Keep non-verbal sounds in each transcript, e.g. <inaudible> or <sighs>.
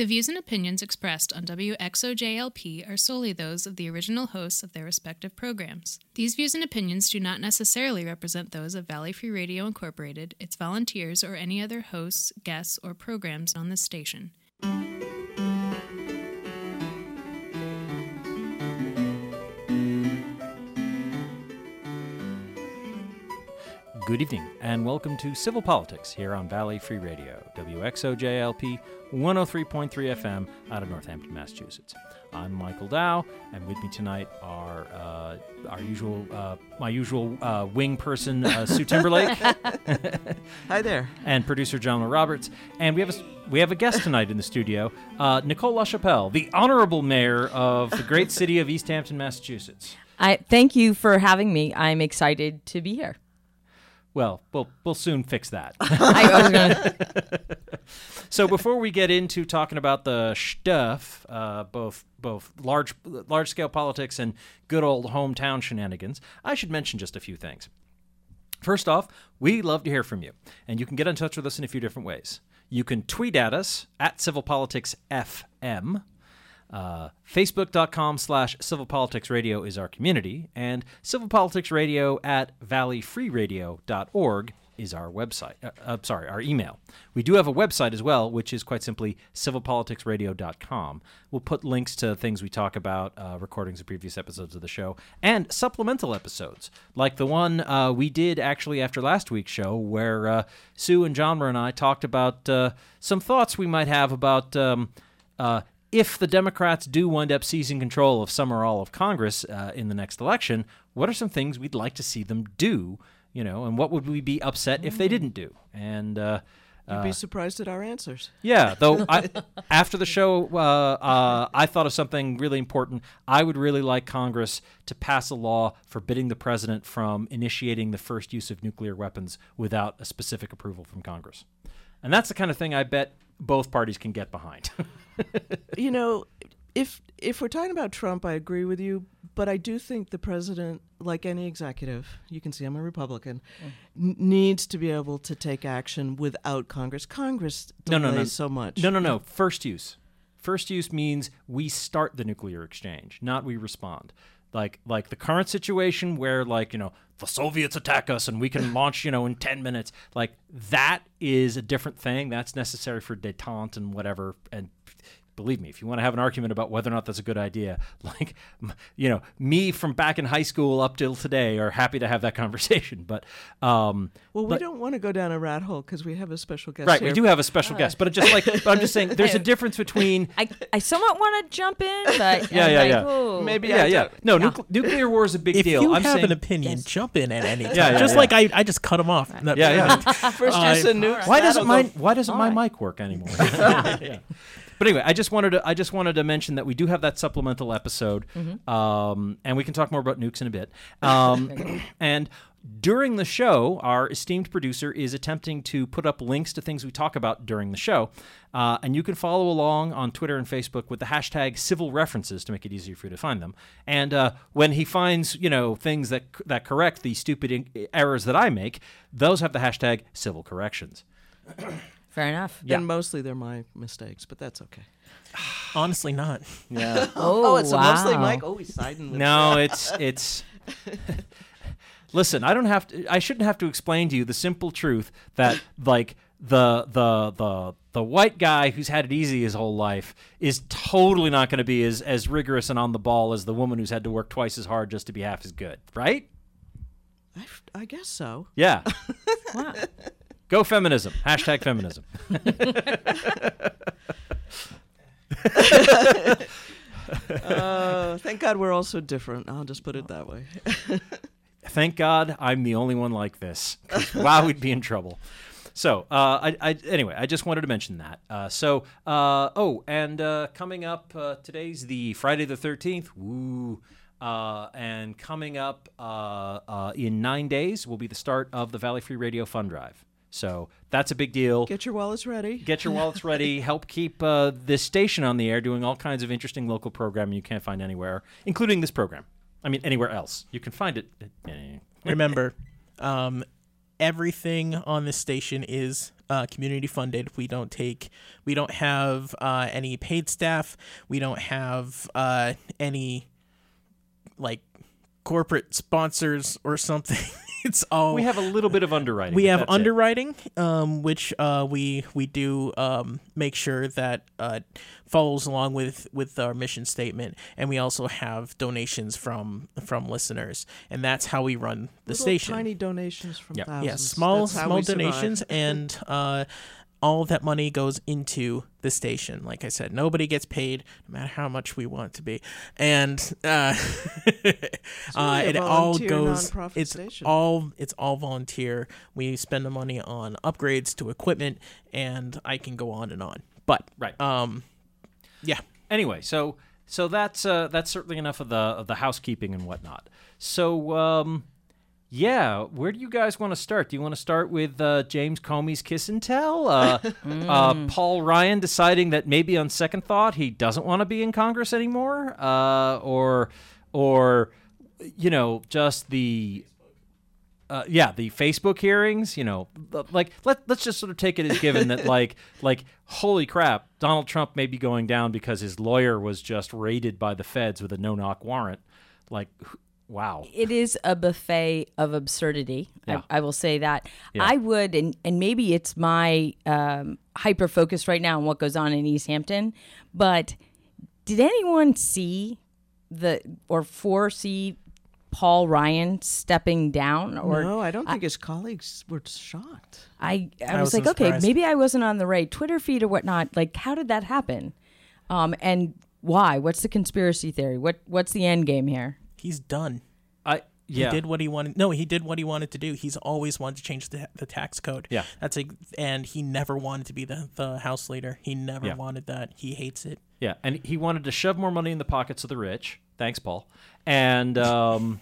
The views and opinions expressed on WXOJLP are solely those of the original hosts of their respective programs. These views and opinions do not necessarily represent those of Valley Free Radio Incorporated, its volunteers, or any other hosts, guests, or programs on this station. Good evening, and welcome to Civil Politics here on Valley Free Radio, WXOJLP 103.3 FM out of Northampton, Massachusetts. I'm Michael Dow, and with me tonight are uh, our usual, uh, my usual uh, wing person, uh, Sue Timberlake, <laughs> <laughs> Hi there. and producer John Roberts. And we have a s- we have a guest tonight in the studio, uh, Nicole LaChapelle, the honorable mayor of the great city of East Hampton, Massachusetts. I thank you for having me. I'm excited to be here. Well, we'll we'll soon fix that. <laughs> I was gonna, <laughs> So before we get into talking about the stuff, uh, both both large large scale politics and good old hometown shenanigans, I should mention just a few things. First off, we love to hear from you, and you can get in touch with us in a few different ways. You can tweet at us at Civil Politics FM. Uh, Facebook.com slash Civil Politics Radio is our community, and Civil Politics Radio at valleyfreeradio.org is our website. Uh, uh, sorry, our email. We do have a website as well, which is quite simply civilpoliticsradio.com. We'll put links to things we talk about, uh, recordings of previous episodes of the show, and supplemental episodes, like the one uh, we did actually after last week's show, where uh, Sue and John and I talked about uh, some thoughts we might have about. Um, if the Democrats do wind up seizing control of some or all of Congress uh, in the next election, what are some things we'd like to see them do? You know, and what would we be upset if they didn't do? And uh, You'd be surprised at our answers. yeah, though I, <laughs> after the show, uh, uh, I thought of something really important. I would really like Congress to pass a law forbidding the president from initiating the first use of nuclear weapons without a specific approval from Congress. And that's the kind of thing I bet both parties can get behind. <laughs> You know, if if we're talking about Trump, I agree with you, but I do think the president, like any executive, you can see I'm a Republican, mm. n- needs to be able to take action without Congress. Congress No, no, no. so much. No, no, no. First use. First use means we start the nuclear exchange, not we respond. Like like the current situation where like, you know, the Soviets attack us and we can <laughs> launch, you know, in 10 minutes. Like that is a different thing. That's necessary for detente and whatever and believe me, if you want to have an argument about whether or not that's a good idea, <laughs> like, you know, me from back in high school up till today are happy to have that conversation. But, um, Well, we but- don't want to go down a rat hole because we have a special guest right, here. we do have a special guest, but it just like, but I'm just saying, there's a <laughs> difference between I, I somewhat want to jump in, but Yeah, I'm yeah, like, yeah. "Ooh." Maybe yeah, I yeah. don't- No, nucle- nuclear war is a big if deal. you I'm have saying, an opinion, jump in at any <laughs> time. Yeah, yeah, Just yeah. like I, I just cut him off. No, Yeah, yeah. First I- use of nukes. why doesn't my why doesn't my mic work anymore? But anyway, I just wanted to I just wanted to mention that we do have that supplemental episode, um, and we can talk more about nukes in a bit. Um, <laughs> and during the show, our esteemed producer is attempting to put up links to things we talk about during the show, uh, and you can follow along on Twitter and Facebook with the hashtag civil references to make it easier for you to find them. And uh, when he finds you know things that that correct the stupid in- errors that I make, those have the hashtag civil corrections. <clears throat> Fair enough. Yeah. And mostly they're my mistakes, but that's okay. <sighs> honestly, not. Yeah. <laughs> Oh, oh, it's a mostly. Mike. Oh, he's siding with No, it's <laughs> it's. <laughs> Listen, I don't have to. I shouldn't have to explain to you the simple truth that like the the the the white guy who's had it easy his whole life is totally not going to be as as rigorous and on the ball as the woman who's had to work twice as hard just to be half as good, right? I, I guess so. Yeah. Wow. Go feminism. Hashtag feminism. Uh, thank God we're all so different. I'll just put it that way. <laughs> Thank God I'm the only one like this. wow, we'd be in trouble. So, uh, I, I, anyway, I just wanted to mention that. Uh, so, uh, oh, and uh, coming up, uh, today's the Friday the 13th. Woo. Uh, and coming up uh, uh, in nine days will be the start of the Valley Free Radio Fund Drive. So that's a big deal. Get your wallets ready. Get your wallets ready. <laughs> Help keep uh, this station on the air, doing all kinds of interesting local programming you can't find anywhere, including this program. I mean, anywhere else. You can find it. eh, Remember, um, everything on this station is uh, community funded. We don't take, we don't have uh, any paid staff. We don't have uh, any like corporate sponsors or something. <laughs> <laughs> it's all We have a little bit of underwriting. we have underwriting, um, which uh, we we do um, make sure that uh, follows along with with our mission statement, and we also have donations from from listeners, and that's how we run the Little station. tiny donations from Yeah. thousands. yeah, small That's small we survive. donations, and uh, all of that money goes into the station. Like I said, nobody gets paid, no matter how much we want it to be, and uh, <laughs> uh, really a it all goes. It's station. all it's all volunteer. We spend the money on upgrades to equipment, and I can go on and on. But Right. um, yeah, anyway, so so that's uh, that's certainly enough of the of the housekeeping and whatnot. So um, yeah, where do you guys want to start? Do you want to start with uh, James Comey's kiss and tell? Uh, <laughs> uh, Paul Ryan deciding that maybe on second thought he doesn't want to be in Congress anymore, uh, or or you know just the uh, yeah, the Facebook hearings, you know, like let let's just sort of take it as given that <laughs> like like holy crap, Donald Trump may be going down because his lawyer was just raided by the feds with a no knock warrant. Like, wow. it is a buffet of absurdity. Yeah. I, I will say that. Yeah. I would, and, and maybe it's my um, hyper focus right now on what goes on in East Hampton, but did anyone see the or foresee Paul Ryan stepping down? Or no, I don't think his colleagues were shocked. I, I, I was like, wasn't okay, maybe I wasn't on the right Twitter feed or whatnot. Like, how did that happen? Um, and why? What's the conspiracy theory? What What's the end game here? He's done. I yeah. He did what he wanted. No, he did what he wanted to do. He's always wanted to change the, the tax code. Yeah. that's a, and he never wanted to be the, the house leader. He never Yeah. wanted that. He hates it. Yeah, and he wanted to shove more money in the pockets of the rich. Thanks, Paul. And um,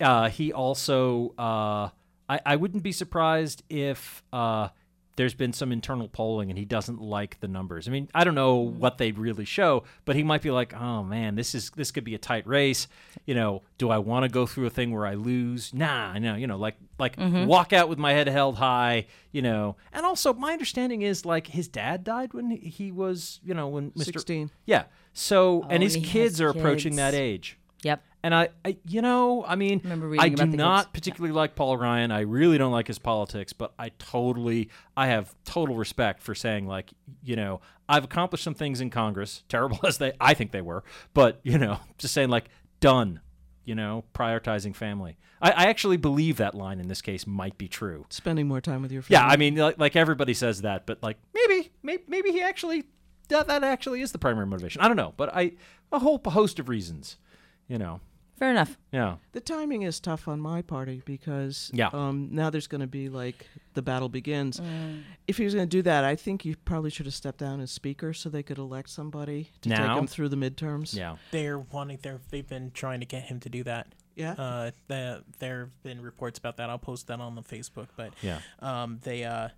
uh, he also, uh, I, I wouldn't be surprised if uh, there's been some internal polling and he doesn't like the numbers. I mean, I don't know what they really show, but he might be like, "Oh man, this is this could be a tight race." You know, do I want to go through a thing where I lose? Nah, no. You know, like like walk out with my head held high. You know, and also my understanding is like his dad died when he- was, you know, when Mr. 16. Yeah. So, and Oh, his and kids are approaching that age. Yep. And I, I you know, I mean, Remember I do not kids. particularly like Paul Ryan. I really don't like his politics, but I totally, I have total respect for saying like, you know, I've accomplished some things in Congress, <laughs> terrible as they, I think they were, but you know, <laughs> just saying like, done. You know, prioritizing family. I, I actually believe that line in this case might be true. Spending more time with your family. Yeah, I mean, like, like everybody says that, but like maybe, maybe, maybe he actually that that actually is the primary motivation. I don't know, but I a whole host of reasons, you know. Fair enough. Yeah, The timing is tough on my party because Yeah. um, now there's going to be like the battle begins. Mm. If he was going to do that, I think you probably should have stepped down as speaker so they could elect somebody to take him through the midterms. yeah. They're wanting. They're they've been trying to get him to do that. Yeah. Uh, the, there have been reports about that. I'll post that on the Facebook. But Yeah. um, they uh,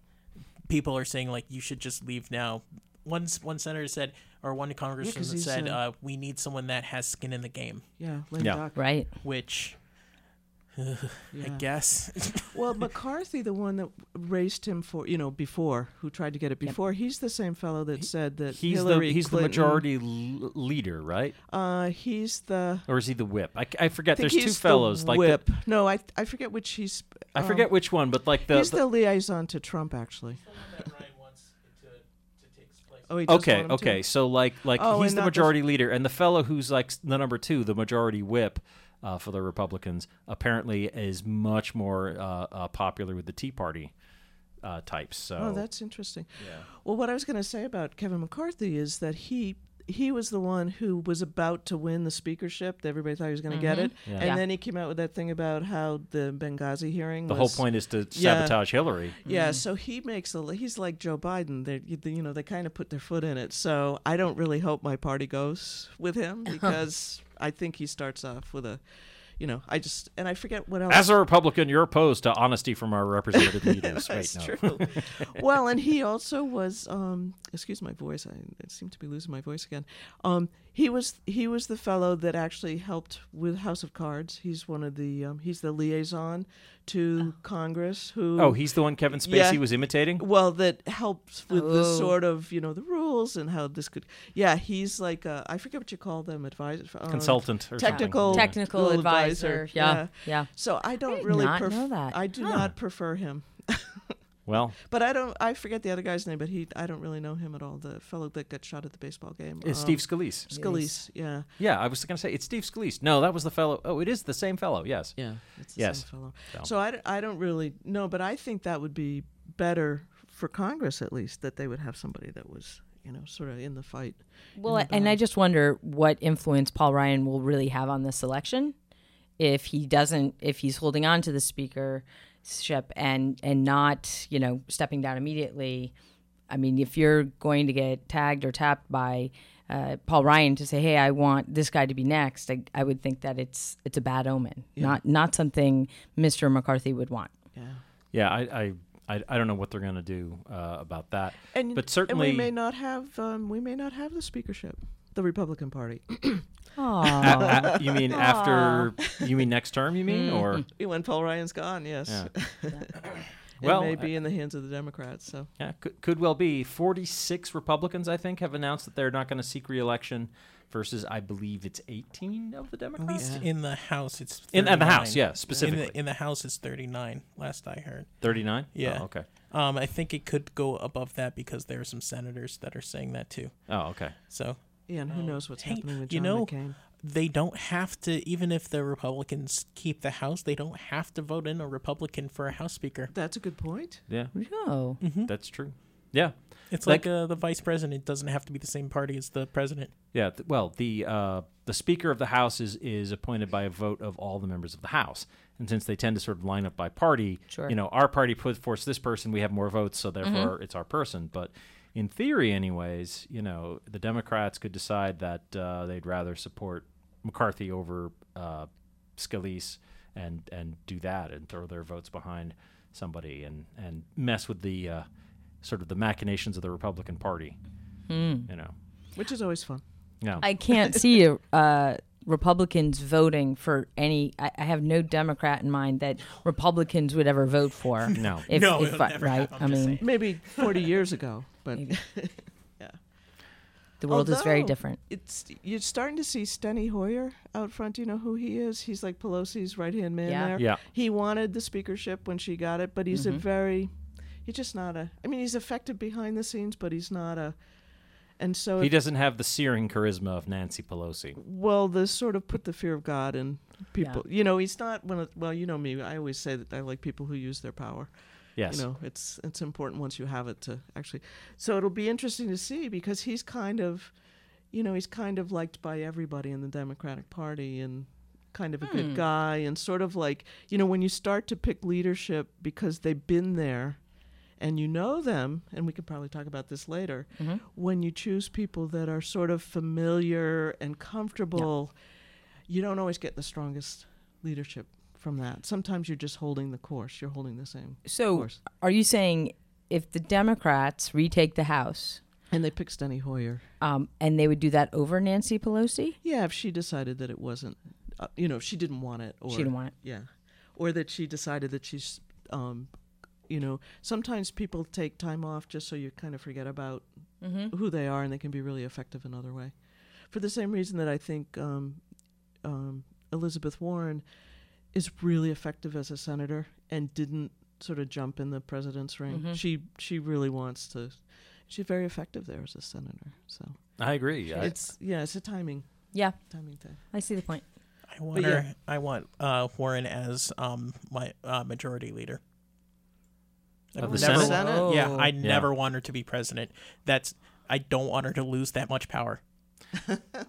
people are saying like you should just leave now. One one senator said, or one congressman he's, said, uh, uh, we need someone that has skin in the game. yeah. lame Yeah. duck. Right. Which <laughs> Yeah. I guess <laughs> Well, McCarthy, the one that raced him for, you know, before, who tried to get it before, he's the same fellow that said that He's Hillary the he's Clinton, the majority l- leader, right? Uh, he's the. Or is he the whip? I, I forget. I think There's two fellows. The like the- whip. no, I I forget which he's. I um, forget which one, but like the, he's the- the, liaison to Trump, actually. Oh, he does okay, him to? okay. So like like Oh, he's and the not the- majority leader, and the fellow who's like s- the number two, the majority whip. Uh, for the Republicans, apparently is much more uh, uh, popular with the Tea Party uh, types. So Oh, that's interesting. Yeah. Well, what I was going to say about Kevin McCarthy is that he he was the one who was about to win the speakership. Everybody thought he was going to get mm-hmm. it, Yeah. and Yeah. then he came out with that thing about how the Benghazi hearing. the was, whole point is to Yeah. sabotage Hillary. Yeah, mm-hmm. so he makes a. He's like Joe Biden. They, you know, they kind of put their foot in it. So I don't really hope my party goes with him <laughs> because I think he starts off with a you know, I just and I forget what else. As a Republican, you're opposed to honesty from our representative <laughs> leaders. That's no. true. <laughs> well, and he also was. Um, excuse my voice. I, I seem to be losing my voice again. Um, he was he was the fellow that actually helped with House of Cards. He's one of the um, he's the liaison to Congress. Who Oh, he's the one Kevin Spacey Yeah. was imitating. well that helps with the Oh. sort of you know the rules and how this could. Yeah, he's like uh, I forget what you call them, advisor, uh, Consultant or technical something. Technical Little advisor. Yeah, yeah. So I don't did really not pref- know that. I do not prefer him. Well, But I don't. I forget the other guy's name, but he. I don't really know him at all. The fellow that got shot at the baseball game. it's Um, Steve Scalise. Scalise. Yeah. Yeah, I was going to say it's Steve Scalise. No, that was the fellow. Oh, it is the same fellow. Yes. Yeah. It's the Yes. same fellow. So- So I, d- I don't really know, but I think that would be better for Congress at least that they would have somebody that was you know sort of in the fight. Well, the and I just wonder what influence Paul Ryan will really have on this election if he doesn't, if he's holding on to the speakership and and not, you know, stepping down immediately. I mean, if you're going to get tagged or tapped by uh, Paul Ryan to say, "Hey, I want this guy to be next," I, I would think that it's it's a bad omen, not not something Mr. McCarthy would want. Yeah. Yeah, I, I, I, I don't know what they're going to do uh, about that. And But certainly- and we may not have um, we may not have the speakership, the Republican Party. <clears throat> Oh, A- a- you mean after? You mean next term? You mean or? <laughs> when Paul Ryan's gone, yes. Yeah. <laughs> it Well, may be in the hands of the Democrats. So Yeah, could, could well be. 46 Republicans, I think, have announced that they're not going to seek reelection versus, I believe, it's 18 of the Democrats. At Democrats. least in the House, it's In, in the House, 39. yeah, In specifically. the, in the House, it's 39, last I heard. 39? Yeah. Oh, okay. Um, I think it could go above that because there are some senators that are saying that too. Oh, okay. So yeah, and who Um, knows what's hey, happening with John you know, McCain? they don't have to, even if the Republicans keep the House, they don't have to vote in a Republican for a House Speaker. That's a good point. Yeah, oh. that's true. Yeah. It's Like- like, uh, the vice president doesn't have to be the same party as the president. Yeah. Th- well, the uh, the Speaker of the House is, is appointed by a vote of all the members of the House. And since they tend to sort of line up by party, Sure. you know, our party put forth this person, we have more votes, so therefore it's our person. But in theory, anyways, you know, the Democrats could decide that uh, they'd rather support McCarthy over uh, Scalise and and do that and throw their votes behind somebody and and mess with the uh, sort of the machinations of the Republican Party. You know, Which is always fun. yeah. I can't <laughs> see uh, Republicans voting for any. I, I have no Democrat in mind that Republicans would ever vote for. No. if, No, if it'll never right. happen, I I'm just mean. Maybe 40 years ago, but Maybe. <laughs> the world is very different. it's you're starting to see Steny Hoyer out front. Do you know who he is? He's like Pelosi's right hand man Yeah. there. Yeah. He wanted the speakership when she got it, but he's Mm-hmm. a very he's just not a I mean he's effective behind the scenes, but he's not a and so He if- doesn't have the searing charisma of Nancy Pelosi. well, the sort of put the fear of God in people. You know, he's not one of well, you know me. I always say that I like people who use their power. Yes. You know, it's it's important once you have it to actually. So it'll be interesting to see because he's kind of, you know, he's kind of liked by everybody in the Democratic Party and kind of a good hmm. guy and sort of like you know when you start to pick leadership because they've been there and you know them and we could probably talk about this later mm-hmm. when you choose people that are sort of familiar and comfortable you don't always get the strongest leadership from that sometimes you're just holding the course you're holding the same So, course. are you saying if the Democrats retake the House, And they pick Steny Hoyer. um, and they would do that over Nancy Pelosi? Yeah, if she decided that it wasn't, uh, you know, if she didn't want it, or She didn't want it. Yeah, or that she decided that she's, um, you know, sometimes people take time off just so you kind of forget about Mm-hmm. who they are, and they can be really effective another way. For the same reason that I think um, um, Elizabeth Warren is really effective as a senator and didn't sort of jump in the president's ring. Mhm. She she really wants to. She's very effective there as a senator. So I agree. I- it's yeah, it's a timing Yeah, timing thing. I see the point. I want yeah. her, I want uh, Warren as um, my uh, majority leader. Of I've the never Senate? wa- Yeah, Oh. I Yeah. never want her to be president. That's I don't want her to lose that much power.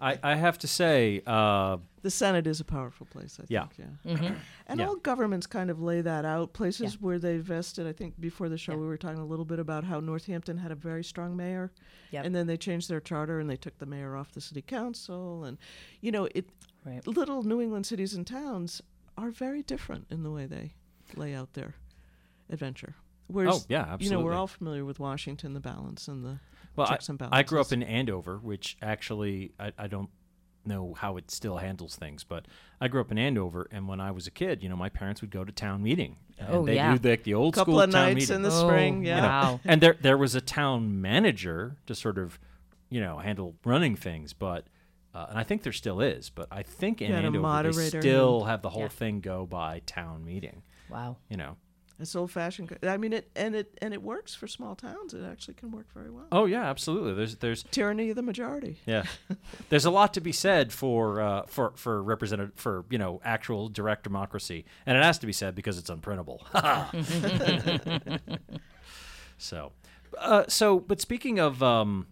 I, I have to say, uh, The Senate is a powerful place, I Yeah. think. Yeah. And Yeah. all governments kind of lay that out. Places Yeah. where they vested, I think before the show Yeah. we were talking a little bit about how Northampton had a very strong mayor. Yep. And then they changed their charter and they took the mayor off the city council. And, you know, it Right. little New England cities and towns are very different in the way they lay out their adventure. Whereas, oh yeah, absolutely. you know, we're all familiar with Washington, the balance and the well, I, checks and I grew up in Andover, which actually I, I don't know how it still handles things, but I grew up in Andover, and when I was a kid, you know, my parents would go to town meeting. And Oh, they yeah. do like the old couple school of town nights meeting. in the Oh, spring. Yeah. Wow. and there there was a town manager to sort of, you know, handle running things, but. Uh, and I think there still is, but I think in You a Andover they still have the whole Yeah. thing go by town meeting. Wow. You know, It's old fashioned. I mean, it and it and it works for small towns. It actually can work very well. oh yeah, absolutely. There's there's Tyranny of the majority. Yeah, <laughs> there's a lot to be said for uh, for for represented for you know actual direct democracy, and it has to be said because it's unprintable. <laughs> so, uh, so but speaking of um,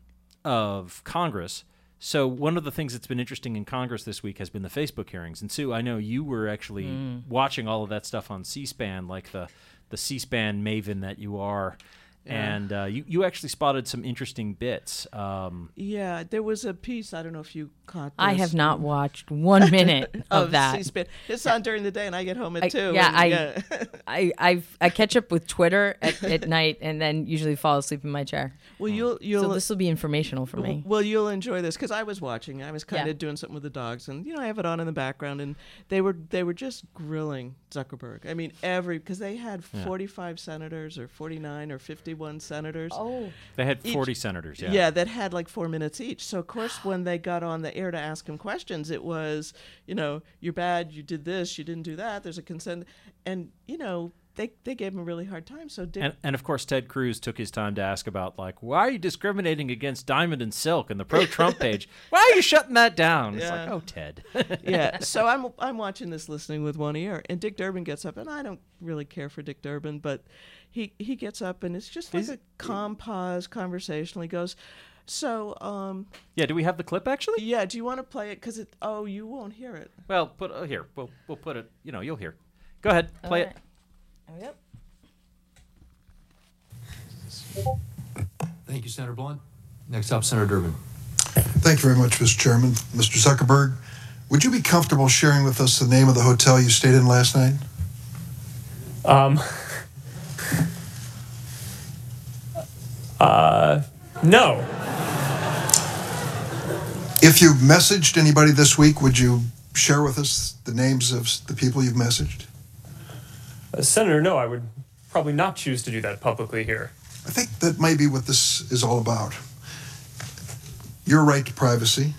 of Congress, so one of the things that's been interesting in Congress this week has been the Facebook hearings, and Sue, I know you were actually watching all of that stuff on C-SPAN, like the the C-SPAN maven that you are. And uh, you, you actually spotted some interesting bits. Um, Yeah, there was a piece. I don't know if you caught. I have not watched one minute <laughs> of that. C-SPAN. It's on during the day, and I get home at I- two. yeah, and- I- yeah. <laughs> I I I catch up with Twitter at, at <laughs> night and then usually fall asleep in my chair. well, you'll you'll So this will be informational for me. Well, you'll enjoy this because I was watching. I was kind Yeah. of doing something with the dogs, and you know I have it on in the background, and they were they were just grilling Zuckerberg. I mean, every because they had Yeah. 45 senators or 49 or 51 senators. Oh, They had Each- 40 senators, yeah. Yeah. that had like four minutes each. So of course, when they got on the air to ask him questions, it was, you know, you're bad, you did this, you didn't do that. There's a consent, and you know, they they gave him a really hard time. So Dick, And, and of course, Ted Cruz took his time to ask about, like, why are you discriminating against Diamond and Silk and the pro Trump <laughs> page? Why are you shutting that down? It's like, oh, Ted. <laughs> yeah. <laughs> So I'm I'm watching this, listening with one ear, and Dick Durbin gets up, and I don't really care for Dick Durbin, but he he gets up, and it's just like Is- a calm pause, conversational. He goes, "So, um, yeah, do we have the clip actually? yeah, do you want to play it? Because it, oh, you won't hear it. Well, put uh, here. We'll, we'll put it, you know, you'll hear. Go ahead, play it. Oh, yep. Thank you, Senator Blunt. Next up, Senator Durbin. Thank you very much, Mr. Chairman. Mr. Zuckerberg, would you be comfortable sharing with us the name of the hotel you stayed in last night? Um. <laughs> Uh, no. If you've messaged anybody this week, would you share with us the names of the people you've messaged? Uh, Senator, no, I would probably not choose to do that publicly here. I think that may be what this is all about. Your right to privacy,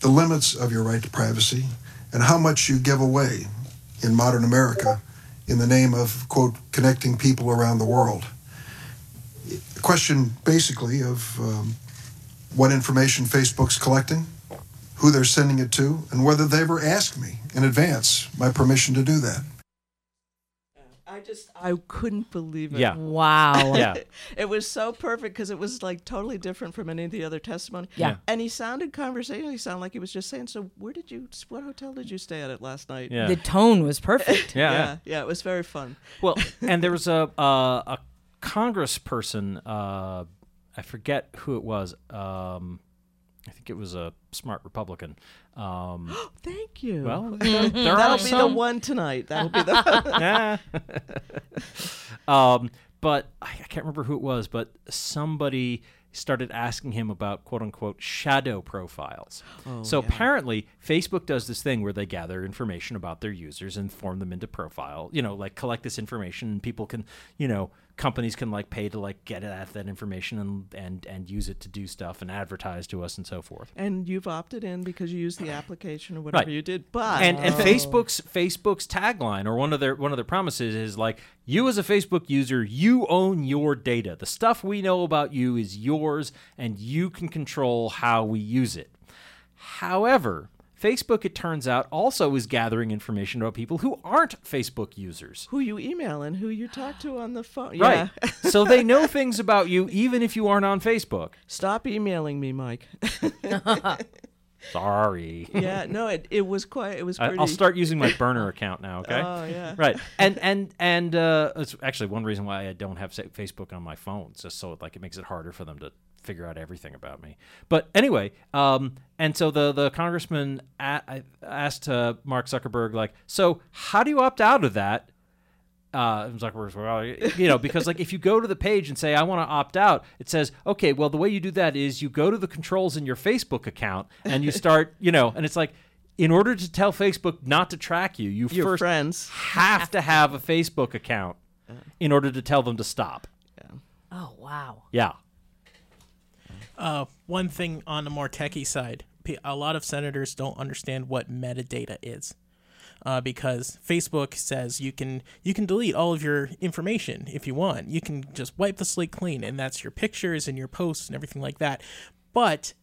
the limits of your right to privacy, and how much you give away in modern America in the name of, quote, connecting people around the world. A question basically of um, what information Facebook's collecting, who they're sending it to, and whether they ever asked me in advance my permission to do that. I just I couldn't believe it. Yeah. Wow. <laughs> Yeah. It was so perfect because it was like totally different from any of the other testimony. Yeah. And he sounded conversational. He sounded like he was just saying, "So where did you? What hotel did you stay at it last night?" Yeah. The tone was perfect. <laughs> yeah, yeah, yeah. yeah, It was very fun. Well, <laughs> and there was a uh, a congressperson. Uh, I forget who it was. Um, I think it was a smart Republican. Um, <gasps> Thank you. well, <laughs> there, there that'll be the one tonight. That'll be the. <laughs> Yeah. <laughs> um, but I, I can't remember who it was, but somebody started asking him about quote unquote shadow profiles. so apparently, Facebook does this thing where they gather information about their users and form them into profile. You know, like collect this information, and people can, you know, companies can like pay to like get at that information and and and use it to do stuff and advertise to us and so forth. and you've opted in because you used the application or whatever Right. you did. But and and oh. Facebook's Facebook's tagline or one of their one of their promises is like you as a Facebook user you own your data the stuff we know about you is yours and you can control how we use it however Facebook it turns out also is gathering information about people who aren't Facebook users who you email and who you talk to on the phone. right Yeah. <laughs> so they know things about you even if you aren't on Facebook Stop emailing me, Mike. <laughs> Sorry. yeah, no, it, it was quite. It was pretty. I'll start using my burner account now. Okay. Oh yeah. right and and and uh it's actually one reason why i don't have facebook on my phone it's just so like it makes it harder for them to figure out everything about me but anyway um and so the the congressman a- I asked uh, mark zuckerberg like so how do you opt out of that uh, Zuckerberg's well, you know, because like if you go to the page and say I want to opt out, it says okay, well the way you do that is you go to the controls in your Facebook account and you start, <laughs> you know, and it's like in order to tell Facebook not to track you, you Your first friends. have to have a Facebook account in order to tell them to stop. Oh wow. Yeah. Uh, one thing on the more techie side, a lot of senators don't understand what metadata is. Uh, because Facebook says you can you can delete all of your information if you want. You can just wipe the slate clean, and that's your pictures and your posts and everything like that. But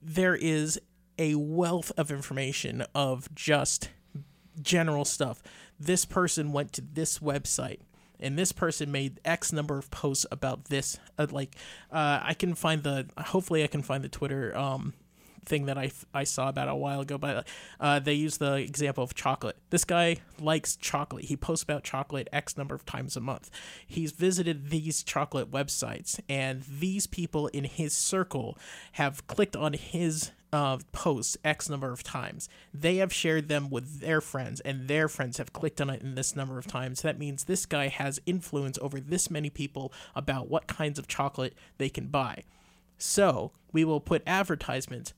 there is a wealth of information of just general stuff. This person went to this website and this person made X number of posts about this. Uh, like, uh, I can find the. Hopefully, I can find the Twitter um, thing that I, I saw about a while ago. But uh, they use the example of chocolate. This guy likes chocolate. He posts about chocolate X number of times a month. He's visited these chocolate websites, and these people in his circle have clicked on his uh, posts X number of times. They have shared them with their friends, and their friends have clicked on it in this number of times. That means this guy has influence over this many people about what kinds of chocolate they can buy. So we will put advertisements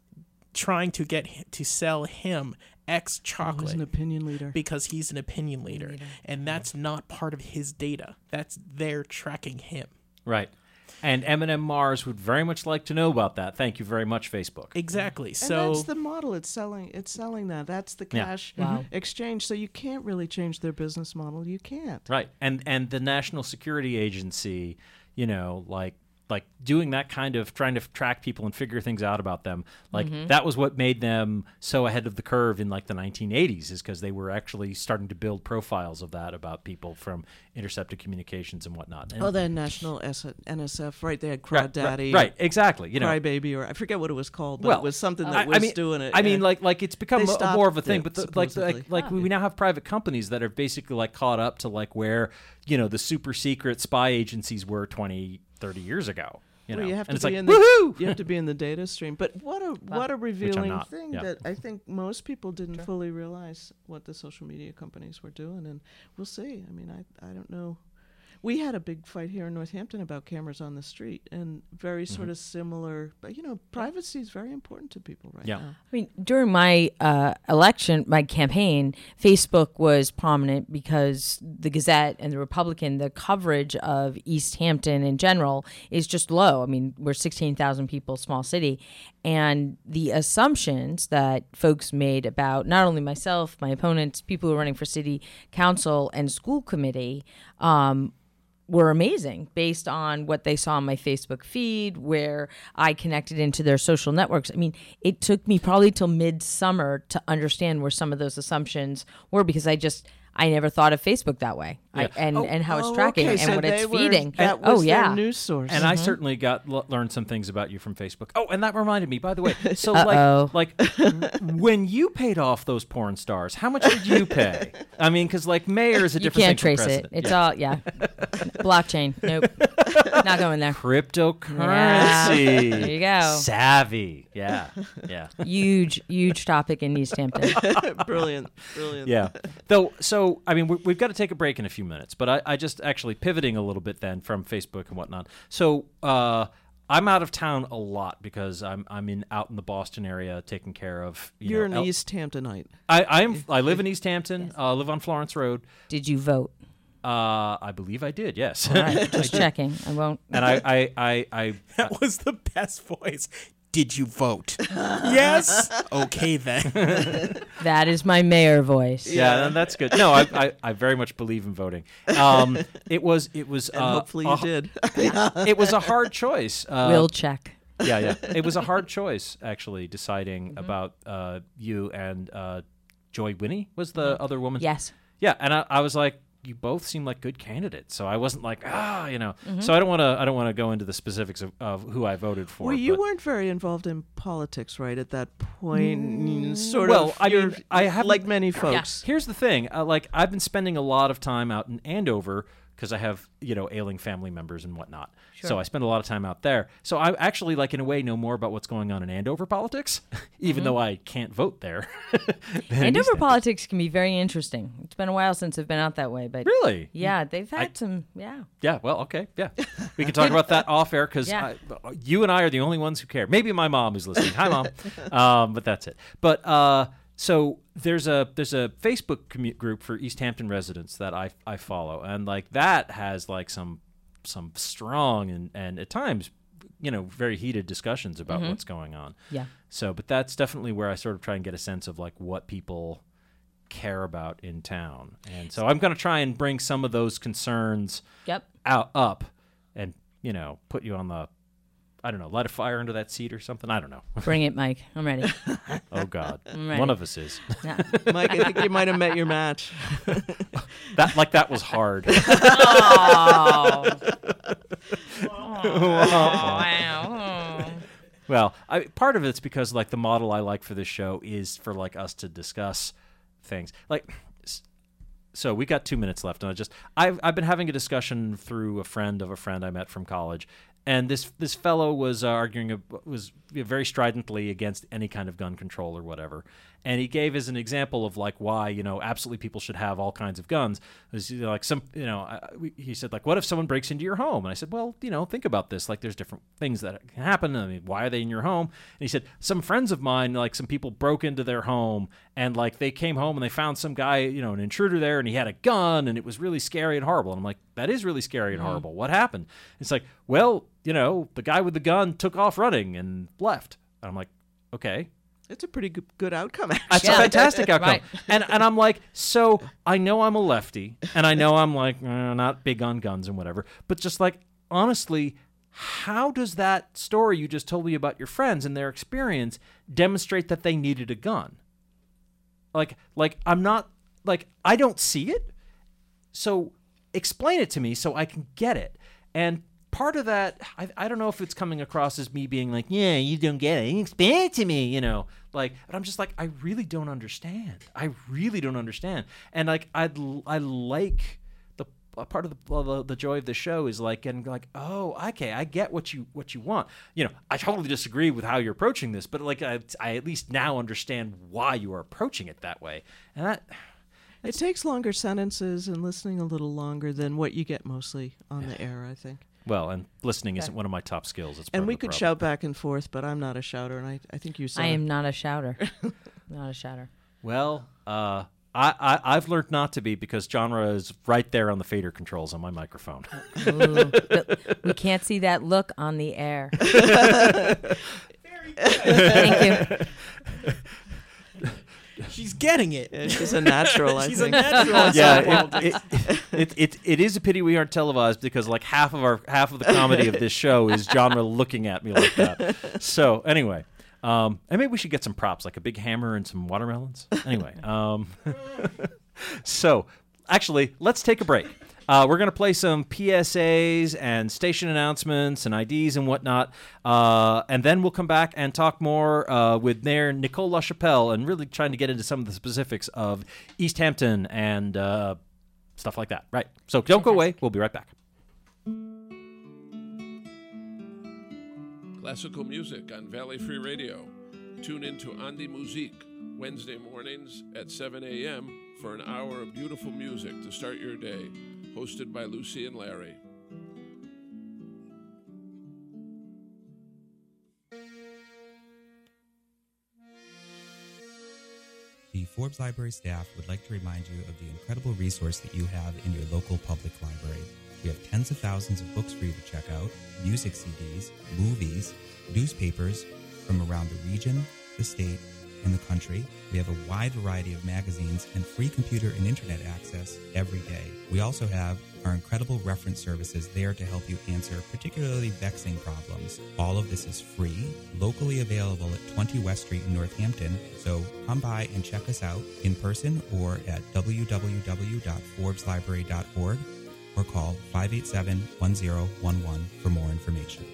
trying to get hi- to sell him X He's chocolate an opinion leader. because he's an opinion leader, and that's not part of his data. That's their tracking him. Right. And M&M Mars would very much like to know about that. Thank you very much, Facebook. Exactly. and So that's the model. It's selling. It's selling that. That's the Yeah. cash Wow. exchange. So you can't really change their business model. You can't. Right. And and the National Security Agency, you know, like like doing that kind of trying to f- track people and figure things out about them. Like mm-hmm. that was what made them so ahead of the curve in like the 1980s is because they were actually starting to build profiles of that about people from intercepted communications and whatnot. And Oh, the National S- NSF, right? They had right, Crawdaddy, right, right, exactly. You know, cry baby or I forget what it was called, but well, it was something that I- was I mean, doing it. I mean, like like it's become a- more of a thing, it, but the, like supposedly. like like we now have private companies that are basically like caught up to like where you know the super secret spy agencies were 20, 30 years ago. You know, Well, you have and to be like in the woohoo. you have to be in the data stream. But what a <laughs> what a revealing thing yeah. that I think most people didn't fully realize what the social media companies were doing, and we'll see. I mean, I I don't know. We had a big fight here in Northampton about cameras on the street, and very Mm-hmm. sort of similar. But you know, privacy is very important to people right Yeah. now. I mean, during my uh, election, my campaign, Facebook was prominent because the Gazette and the Republican, the coverage of East Hampton in general is just low. I mean, we're 16,000 people, small city. And the assumptions that folks made about not only myself, my opponents, people who are running for city council and school committee, um, were amazing based on what they saw on my Facebook feed, where I connected into their social networks. I mean, it took me probably till midsummer to understand where some of those assumptions were because I just I never thought of Facebook that way, I, and oh, and how it's Oh, tracking okay, and so what it's were- feeding. That oh was yeah, their news source. And I mm-hmm. certainly got l- learned some things about you from Facebook. Oh, and that reminded me, by the way. <laughs> So like like when you paid off those porn stars, how much did you pay? I mean, because like mayor is a different. you can't thing trace it. It's Yeah. all yeah, blockchain. Nope, not going there. cryptocurrency. There you go. Savvy. Yeah. <laughs> Yeah. Huge, huge topic in East Hampton. <laughs> brilliant, brilliant. Yeah. Though, so, I mean, we, we've got to take a break in a few minutes, but I, I just actually pivoting a little bit then from Facebook and whatnot. So, uh, I'm out of town a lot because I'm I'm in out in the Boston area taking care of. You You're know, an el- East Hamptonite. I I'm I live in East Hampton. Uh, live on Florence Road. Did you vote? Uh, I believe I did. Yes. All right, <laughs> just checking. I won't. and I I I, I that was the best voice. Did you vote? <laughs> yes. Okay then. <laughs> That is my mayor voice. yeah, and that's good. No, I, I, I very much believe in voting. Um, it was it was And uh, hopefully a you h- did. <laughs> It was a hard choice. Uh, Will check. yeah, yeah. It was a hard choice actually Mm-hmm. deciding about uh, you and uh, Joy Winnie was the other woman. Yes. Yeah, and I, I was like, you both seem like good candidates. So I wasn't like ah, you know. So I don't want to I don't want to go into the specifics of, of who I voted for. Well, you but- weren't very involved in politics, right? At that point, sort well, of. I mean, I haven't- like many folks. Here's the thing: uh, like I've been spending a lot of time out in Andover because I have you know ailing family members and whatnot. So I spend a lot of time out there. So I actually, like in a way, know more about what's going on in Andover politics, <laughs> even though I can't vote there. <laughs> Andover politics can be very interesting. It's been a while since I've been out that way, but Really? yeah, they've had some. Yeah, Yeah. Well, okay. Yeah, we can talk about that <laughs> off air because Yeah. you and I are the only ones who care. Maybe my mom is listening. Hi, mom. um, but that's it. But uh, so there's a there's a Facebook commu- group for East Hampton residents that I I follow, and like that has like some some strong and and at times you know very heated discussions about mm-hmm. what's going on. yeah. So, but that's definitely where I sort of try and get a sense of like what people care about in town. And so I'm going to try and bring some of those concerns Yep. out up and, you know, put you on the I don't know, light a fire under that seat or something. I don't know. <laughs> Bring it, Mike. I'm ready. <laughs> Oh God, <laughs> ready. one of us is. Yeah. Mike, I think you might have met your match. That like that was hard. oh. wow. Well, I, part of it's because like the model I like for this show is for like us to discuss things. Like, so we got two minutes left, and I just I've I've been having a discussion through a friend of a friend I met from college, and this this fellow was uh, arguing a, was very stridently against any kind of gun control or whatever, and he gave as an example of like why you know absolutely people should have all kinds of guns. Was, you know, like some you know I, we, he said like what if someone breaks into your home? And I said well you know think about this like there's different things that can happen. I mean why are they in your home? And he said some friends of mine like some people broke into their home and like they came home and they found some guy you know an intruder there and he had a gun and it was really scary and horrible. And I'm like that is really scary and mm-hmm. horrible. What happened? It's like well you know the guy with the gun took off running and left. And I'm like okay It's a pretty good, good outcome, actually. that's Yeah. a fantastic outcome. Right. <laughs> And and I'm like, so I know I'm a lefty, and I know I'm like uh, not big on guns and whatever, but just like honestly, how does that story you just told me about your friends and their experience demonstrate that they needed a gun? Like like I'm not like I don't see it. So explain it to me so I can get it. And part of that, I, I don't know if it's coming across as me being like, yeah, you don't get it. Explain it to me, you know. Like, but I'm just like, I really don't understand. I really don't understand. And like, I'd I like the a part of the, the the joy of the show is like getting like, oh, okay, I get what you what you want. You know, I totally disagree with how you're approaching this, but like, I, I at least now understand why you are approaching it that way. And that It takes longer sentences and listening a little longer than what you get mostly on the air, I think. Well, and listening isn't one of my top skills. It's And we could problem. shout back and forth, but I'm not a shouter, and I, I think you said I it. am not a shouter. <laughs> not a shouter. Well, uh, I, I I've learned not to be because genre is right there on the fader controls on my microphone. Ooh, we can't see that look on the air. <laughs> Thank you. <laughs> <laughs> She's getting it. Yeah, she's a natural, I <laughs> She's a think. natural. <laughs> yeah, it, it, it, it, it is a pity we aren't televised because like half of our half of the comedy of this show is genre looking at me like that. So anyway, um, and maybe we should get some props like a big hammer and some watermelons. Anyway, um, so actually, let's take a break. Uh, we're going to play some PSAs and station announcements and IDs and whatnot. Uh, and then we'll come back and talk more uh, with Mayor Nicole LaChapelle and really trying to get into some of the specifics of East Hampton and uh, stuff like that. Right. So don't go away. We'll be right back. Classical music on Valley Free Radio. Tune in to Andi Musique Wednesday mornings at 7 a.m. for an hour of beautiful music to start your day. Hosted by Lucy and Larry. The Forbes Library staff would like to remind you of the incredible resource that you have in your local public library. We have tens of thousands of books for you to check out, music CDs, movies, newspapers from around the region, the state, in the country. We have a wide variety of magazines and free computer and internet access every day. We also have our incredible reference services there to help you answer particularly vexing problems. All of this is free, locally available at 20 West Street in Northampton, so come by and check us out in person or at www.forbeslibrary.org or call 587 1011 for more information.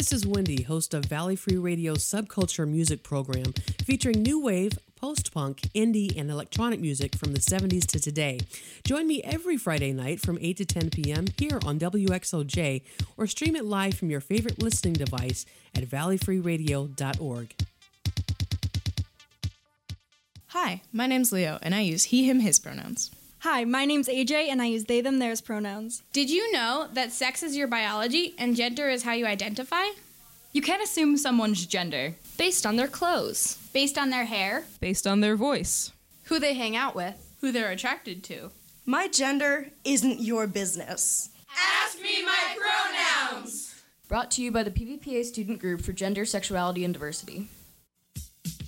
This is Wendy, host of Valley Free Radio's Subculture Music Program, featuring new wave, post punk, indie, and electronic music from the 70s to today. Join me every Friday night from 8 to 10 p.m. here on WXOJ or stream it live from your favorite listening device at valleyfreeradio.org. Hi, my name's Leo, and I use he, him, his pronouns. Hi, my name's AJ, and I use they, them, theirs pronouns. Did you know that sex is your biology and gender is how you identify? You can't assume someone's gender based on their clothes, based on their hair, based on their voice, who they hang out with, who they're attracted to. My gender isn't your business. Ask me my pronouns. Brought to you by the PVPA Student Group for Gender, Sexuality, and Diversity.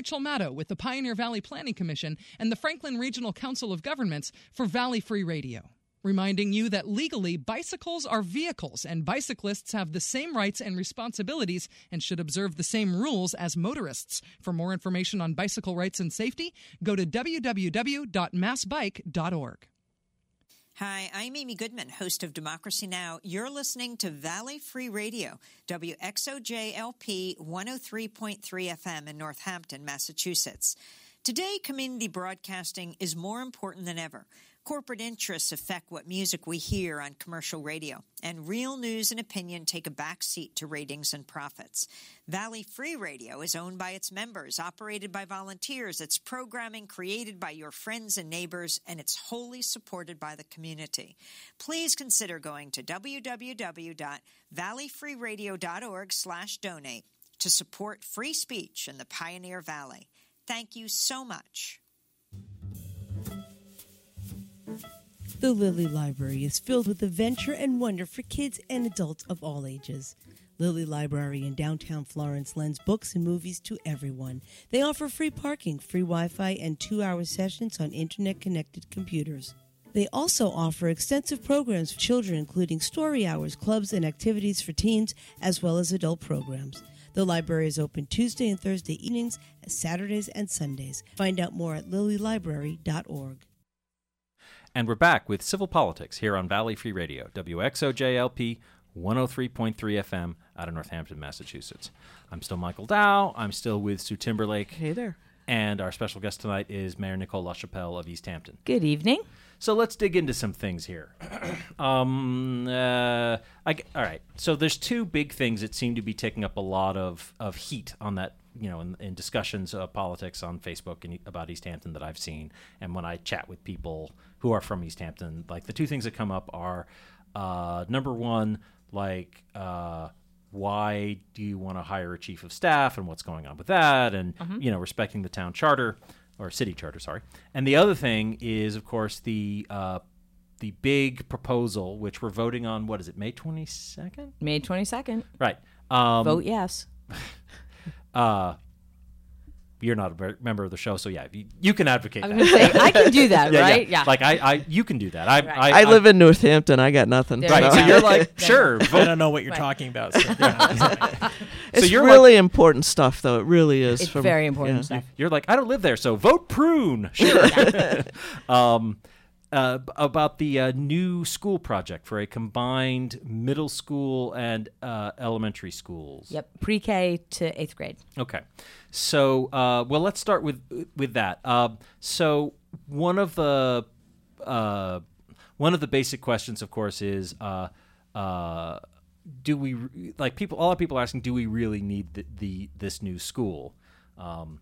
Rachel Maddow with the Pioneer Valley Planning Commission and the Franklin Regional Council of Governments for Valley Free Radio. Reminding you that legally, bicycles are vehicles and bicyclists have the same rights and responsibilities and should observe the same rules as motorists. For more information on bicycle rights and safety, go to www.massbike.org. Hi, I'm Amy Goodman, host of Democracy Now! You're listening to Valley Free Radio, WXOJLP 103.3 FM in Northampton, Massachusetts. Today, community broadcasting is more important than ever. Corporate interests affect what music we hear on commercial radio, and real news and opinion take a backseat to ratings and profits. Valley Free Radio is owned by its members, operated by volunteers, its programming created by your friends and neighbors, and it's wholly supported by the community. Please consider going to www.valleyfreeradio.org slash donate to support free speech in the Pioneer Valley. Thank you so much. The Lilly Library is filled with adventure and wonder for kids and adults of all ages. Lilly Library in downtown Florence lends books and movies to everyone. They offer free parking, free Wi Fi, and two hour sessions on internet connected computers. They also offer extensive programs for children, including story hours, clubs, and activities for teens, as well as adult programs. The library is open Tuesday and Thursday evenings, Saturdays and Sundays. Find out more at lillylibrary.org. And we're back with Civil Politics here on Valley Free Radio, WXOJLP 103.3 FM out of Northampton, Massachusetts. I'm still Michael Dow. I'm still with Sue Timberlake. Hey there. And our special guest tonight is Mayor Nicole LaChapelle of Easthampton. Good evening. So let's dig into some things here. <clears throat> um, uh, I, all right. So there's two big things that seem to be taking up a lot of, of heat on that, you know, in, in discussions of politics on Facebook and about Easthampton that I've seen. And when I chat with people who are from Easthampton, like the two things that come up are uh, number one, like uh, why do you want to hire a chief of staff and what's going on with that, and Mhm. you know respecting the town charter or city charter, sorry. And the other thing is, of course, the uh, the big proposal, which we're voting on. What is it? May twenty second. May 22nd. Right. Um, Vote yes. <laughs> Uh, you're not a member of the show, so yeah, you, you can advocate. I was that. say, I can do that, <laughs> right? Yeah. Like I, I, you can do that. I, Right. I, I live in Northampton. I got nothing. Right. So you're like, sure. I don't know what you're talking about. So, yeah. <laughs> It's you're really important stuff, though. It really is. It's from- very important yeah. stuff. You're like, I don't live there, so vote prune. Sure. <laughs> um, uh, about the uh, new school project for a combined middle school and uh, elementary schools. Yep. Pre K to eighth grade. Okay, so uh, well, let's start with with that. Uh, so one of the uh, one of the basic questions, of course, is uh, uh, do we like people? A lot of people are asking, do we really need the, the this new school? Um,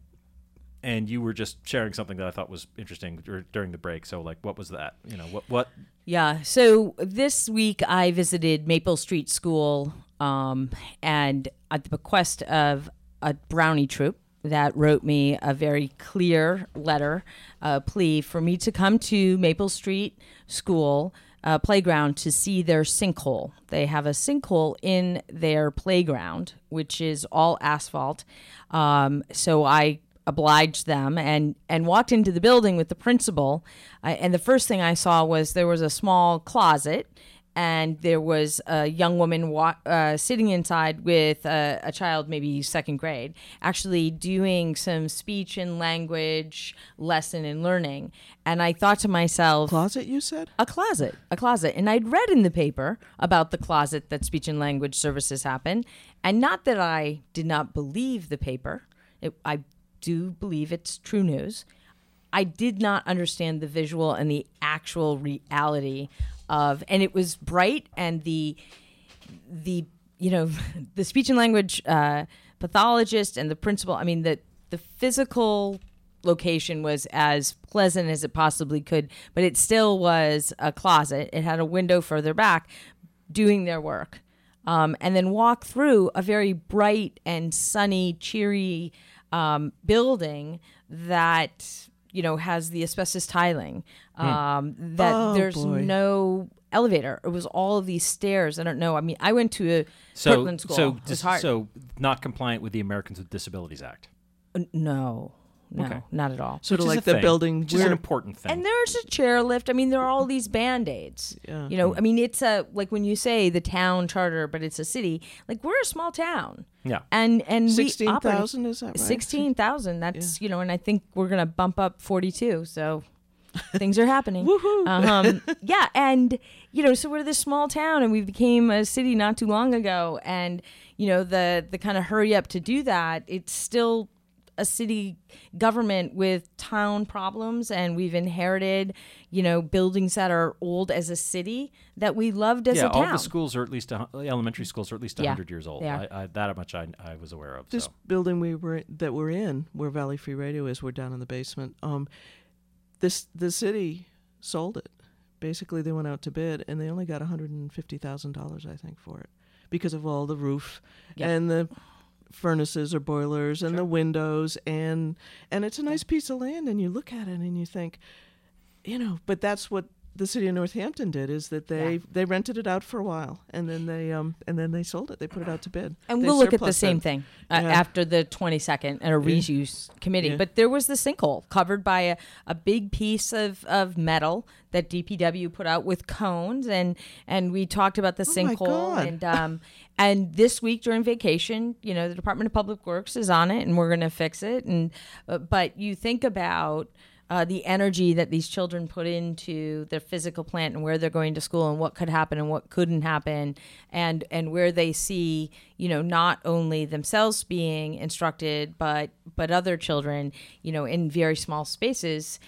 and you were just sharing something that I thought was interesting during the break. So, like, what was that? You know, what what? Yeah. So this week I visited Maple Street School, um, and at the bequest of a brownie troop that wrote me a very clear letter, a plea for me to come to Maple Street School uh, playground to see their sinkhole. They have a sinkhole in their playground, which is all asphalt. Um, so I obliged them and and walked into the building with the principal. Uh, and the first thing I saw was there was a small closet and there was a young woman wa- uh, sitting inside with a, a, child, maybe second grade, actually doing some speech and language lesson and learning. And I thought to myself, "Closet, you said? A closet, a closet." And I'd read in the paper about the closet that speech and language services happen, and not that I did not believe the paper. It, I do believe it's true news. I did not understand the visual and the actual reality of, and it was bright and the the you know <laughs> the speech and language uh, pathologist and the principal. I mean the the physical location was as pleasant as it possibly could, but it still was a closet. It had a window further back, doing their work, um, and then walk through a very bright and sunny, cheery um, building that you know has the asbestos tiling. Hmm. Um, that Oh, there's boy. no elevator. It was all of these stairs. I don't know. I mean, I went to a So Portland school. so dis- so not compliant with the Americans with Disabilities Act. Uh, no, no, Okay. not at all. Sort Which of is like the thing, building which is an important thing. And there's a chairlift. I mean, there are all these band aids. Yeah. You know, I mean, it's a like when you say the town charter, but it's a city. Like we're a small town. Yeah. And and Sixteen we operate- thousand is that right? Sixteen thousand. That's you know, and I think we're gonna bump up forty two. So <laughs> things are happening. Woohoo! Um, <laughs> yeah, and you know, so we're this small town, and we became a city not too long ago, and you know, the the kind of hurry up to do that, it's still a city government with town problems and we've inherited you know buildings that are old as a city that we loved as yeah, a town all the schools are at least a, hun- elementary schools are at least Yeah, hundred years old. they. I, I, that much I, I was aware of. This so. building we were that we're in, where Valley Free Radio is, we're down in the basement. Um, this the city sold it. Basically, they went out to bid, and they only got one hundred and fifty thousand dollars, I think, for it, because of all the roof Yeah. and the furnaces or boilers and the windows and and it's a nice piece of land and you look at it and you think you know but that's what the city of Northampton did is that they Yeah. they rented it out for a while and then they um and then they sold it they put it out to bid and They we'll look at the same it. thing uh, Yeah. after the 22nd at a reuse committee. Yeah. But there was the sinkhole covered by a, a big piece of, of metal that DPW put out with cones, and and we talked about the Oh sinkhole. And um, and this week during vacation, you know, the Department of Public Works is on it, and we're going to fix it. And uh, but you think about. Uh, the energy that these children put into their physical plant and where they're going to school and what could happen and what couldn't happen and and where they see you know not only themselves being instructed but but other children you know in very small spaces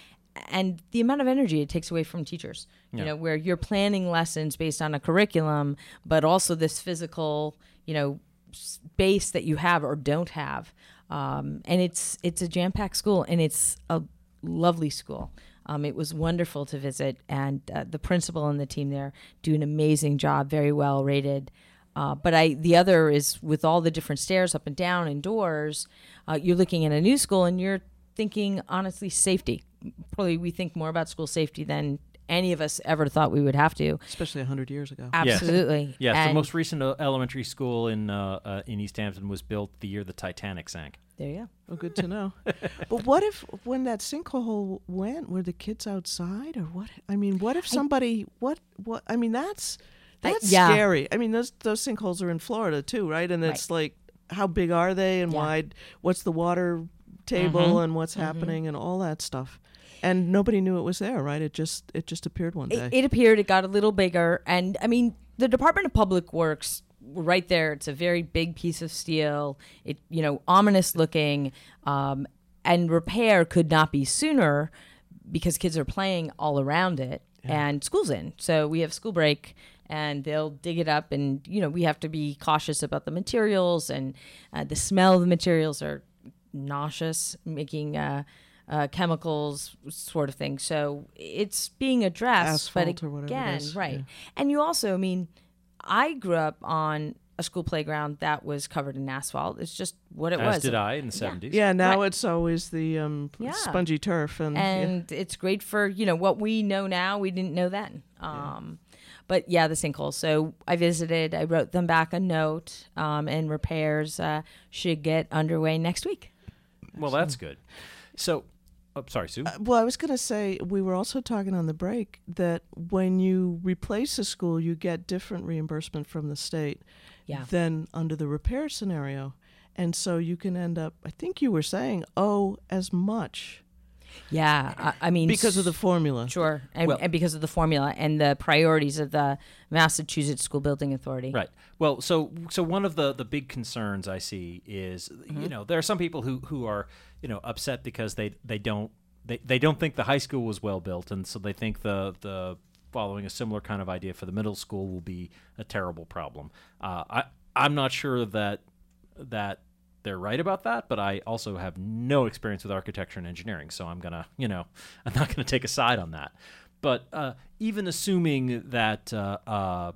and the amount of energy it takes away from teachers you know where you're planning lessons based on a curriculum but also this physical you know space that you have or don't have. Um, and it's it's a jam-packed school and it's a lovely school um, it was wonderful to visit and uh, the principal and the team there do an amazing job very well rated uh, but I, the other is with all the different stairs up and down and doors. Uh, you're looking at a new school, and you're thinking honestly safety. Probably we think more about school safety than any of us ever thought we would have to. especially 100 years ago Absolutely. Yes, the most recent uh, elementary school in uh, uh, in East Hampton was built the year the Titanic sank. There you go. Oh, good to know. <laughs> but what if when that sinkhole went, were the kids outside or what? I mean, what if somebody? What? What? I mean, that's I- that's yeah. scary. I mean, those those sinkholes are in Florida too, right? And it's like, how big are they, and Yeah. wide? What's the water table, Mhm. and what's happening, and all that stuff. And nobody knew it was there, right? It just it just appeared one day. It, it appeared it got a little bigger, and I mean, the Department of Public Works, right there, it's a very big piece of steel. It you know ominous looking, um, and repair could not be sooner because kids are playing all around it, and school's in, so we have school break. and they'll dig it up. And you know, we have to be cautious about the materials and uh, the smell of the materials are nauseous, making. Uh, uh, chemicals, sort of thing. So it's being addressed, Asphalt but or whatever it again, right? yeah. And you also, I mean, I grew up on a school playground that was covered in asphalt. It's just what it As was. did I in the 70s. Yeah, now Right. it's always the um, Yeah. spongy turf, and, yeah. and it's great for you know what we know now we didn't know then um but yeah the sinkhole. so i visited i wrote them back a note um, and repairs uh, should get underway next week Well, that's good. So, oh, sorry, Sue. Uh, well, I was going to say we were also talking on the break that when you replace a school, you get different reimbursement from the state Yeah. than under the repair scenario, and so you can end up. I think you were saying oh as much. yeah i, I mean Because of the formula. sure and, Well- and because of the formula and the priorities of the massachusetts school building authority Right. Well, so so one of the the big concerns I see is Mm-hmm. you know there are some people who who are you know upset because they they don't they, they don't think the high school was well built and so they think the the following a similar kind of idea for the middle school will be a terrible problem. Uh, I I'm not sure that that they're right about that, but I also have no experience with architecture and engineering, so I'm gonna, you know, <laughs> I'm not gonna take a side on that. But uh, even assuming that, uh, uh,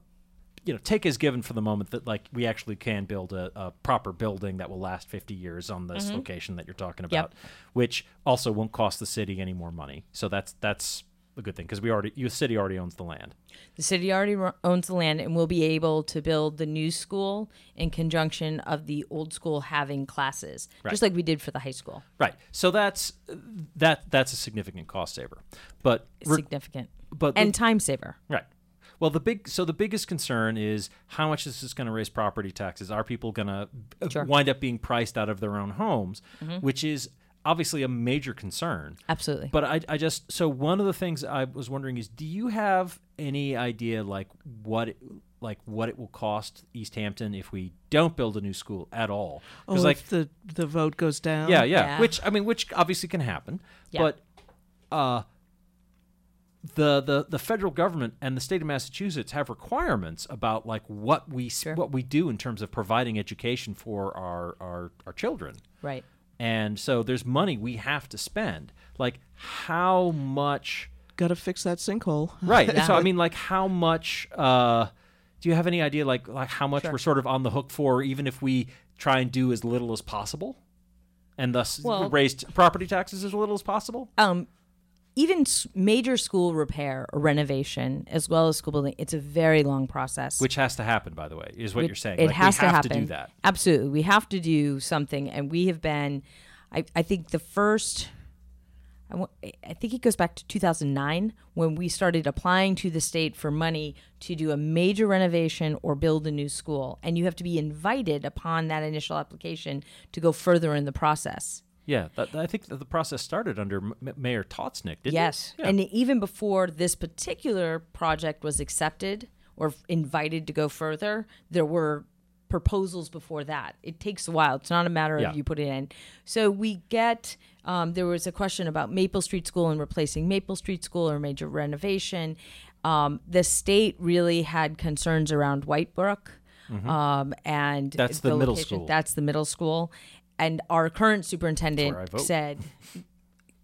you know, take as given for the moment that like we actually can build a, a proper building that will last 50 years on this Mhm. location that you're talking Yep. about, which also won't cost the city any more money. So that's that's a good thing because we already, the city already owns the land. The city already owns the land and will be able to build the new school in conjunction of the old school having classes, Right. just like we did for the high school. Right. So that's that that's a significant cost saver. But Significant. but and time saver. Right. Well, the big so the biggest concern is how much this is this going to raise property taxes? Are people going to Sure. wind up being priced out of their own homes, Mhm. which is obviously a major concern. Absolutely. But I, I just so one of the things I was wondering is, do you have any idea like what it, like what it will cost Easthampton if we don't build a new school at all? Oh, like if the the vote goes down. yeah, yeah, Yeah. Which I mean, which obviously can happen. Yeah. But uh, the the the federal government and the state of Massachusetts have requirements about like what we s what we do in terms of providing education for our our our children. Right. And so there's money we have to spend. Like how much? Got to fix that sinkhole. <laughs> Right. So I mean, like how much? Uh, do you have any idea like like how much Sure. we're sort of on the hook for, even if we try and do as little as possible, and thus Well- raise property taxes as little as possible? Um, even major school repair or renovation, as well as school building, it's a very long process. Which has to happen, by the way, is what It- you're saying. It Like, has we have to to happen. do that. Absolutely, we have to do something, and we have been. I, I think the first. I, wa- I think it goes back to 2009 when we started applying to the state for money to do a major renovation or build a new school, and you have to be invited upon that initial application to go further in the process. Yeah, that, I think that the process started under M- Mayor Tautznik, didn't yes. it? Yeah. And even before this particular project was accepted or invited to go further, there were proposals before that. It takes a while. It's not a matter Yeah. of you put it in. So we get, um, there was a question about Maple Street School and replacing Maple Street School or major renovation. Um, the state really had concerns around White Brook. Mhm. Um, and That's the middle location- school. That's the middle school. And our current superintendent That's where I vote. said,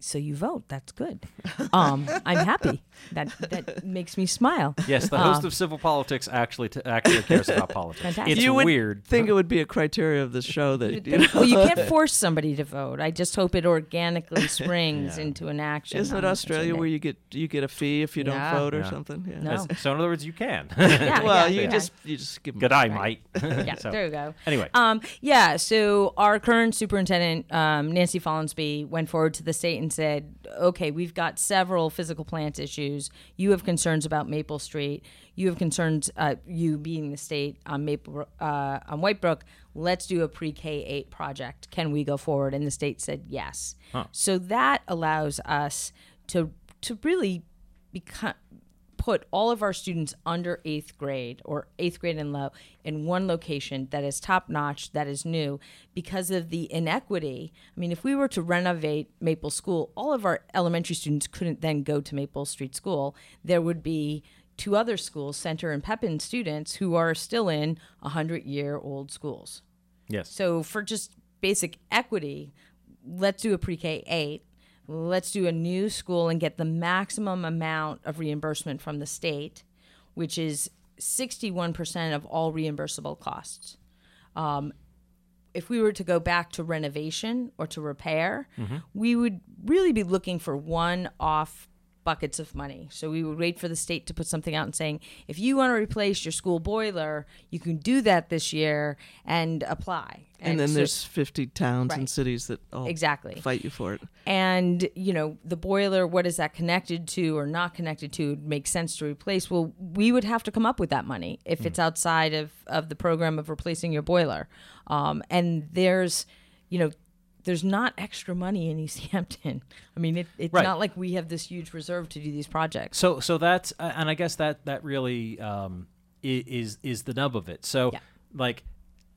so you vote. That's good. Um, I'm happy. That that makes me smile. Yes, the host Um, of Civil Politics actually t- actually cares about <laughs> politics. Fantastic. It's you would weird. think it would be a criteria of the show that you know. well, you can't force somebody to vote. I just hope it organically <laughs> springs Yeah. into an action. Isn't it Australia where you get you get a fee if you don't vote or Yeah. something? Yeah. No. So in other words, you can. Yeah, <laughs> well, yeah, you yeah. just you just give 'em- Good eye, Right. mate. yeah, So, there you go. Anyway, um, yeah. So our current superintendent, um, Nancy Follansbee, went forward to the state and said, "Okay, we've got several physical plant issues. You have concerns about Maple Street. You have concerns, uh, you being the state on Maple uh, on White Brook. Let's do a pre-K eight project. Can we go forward?" And the state said yes. Huh. So that allows us to to really become put all of our students under eighth grade or eighth grade and low in one location that is top notch, that is new, because of the inequity. I mean, if we were to renovate Maple School, all of our elementary students couldn't then go to Maple Street School. There would be two other schools, Center and Pepin students, who are still in 100 year old schools. Yes. So for just basic equity, let's do a pre K 8. Let's do a new school and get the maximum amount of reimbursement from the state, which is 61% of all reimbursable costs. Um, if we were to go back to renovation or to repair, Mm-hmm. we would really be looking for one off buckets of money. So we would wait for the state to put something out and saying, if you want to replace your school boiler, you can do that this year and apply. And, then so- there's 50 towns Right. and cities that all Exactly. fight you for it. and you know the boiler what is that connected to or not connected to It makes sense to replace well we would have to come up with that money if it's outside of of the program of replacing your boiler um, and there's you know there's not extra money in east <laughs> hampton i mean it, it's Right. not like we have this huge reserve to do these projects So so that's uh, and I guess that that really um, is is the nub of it. So like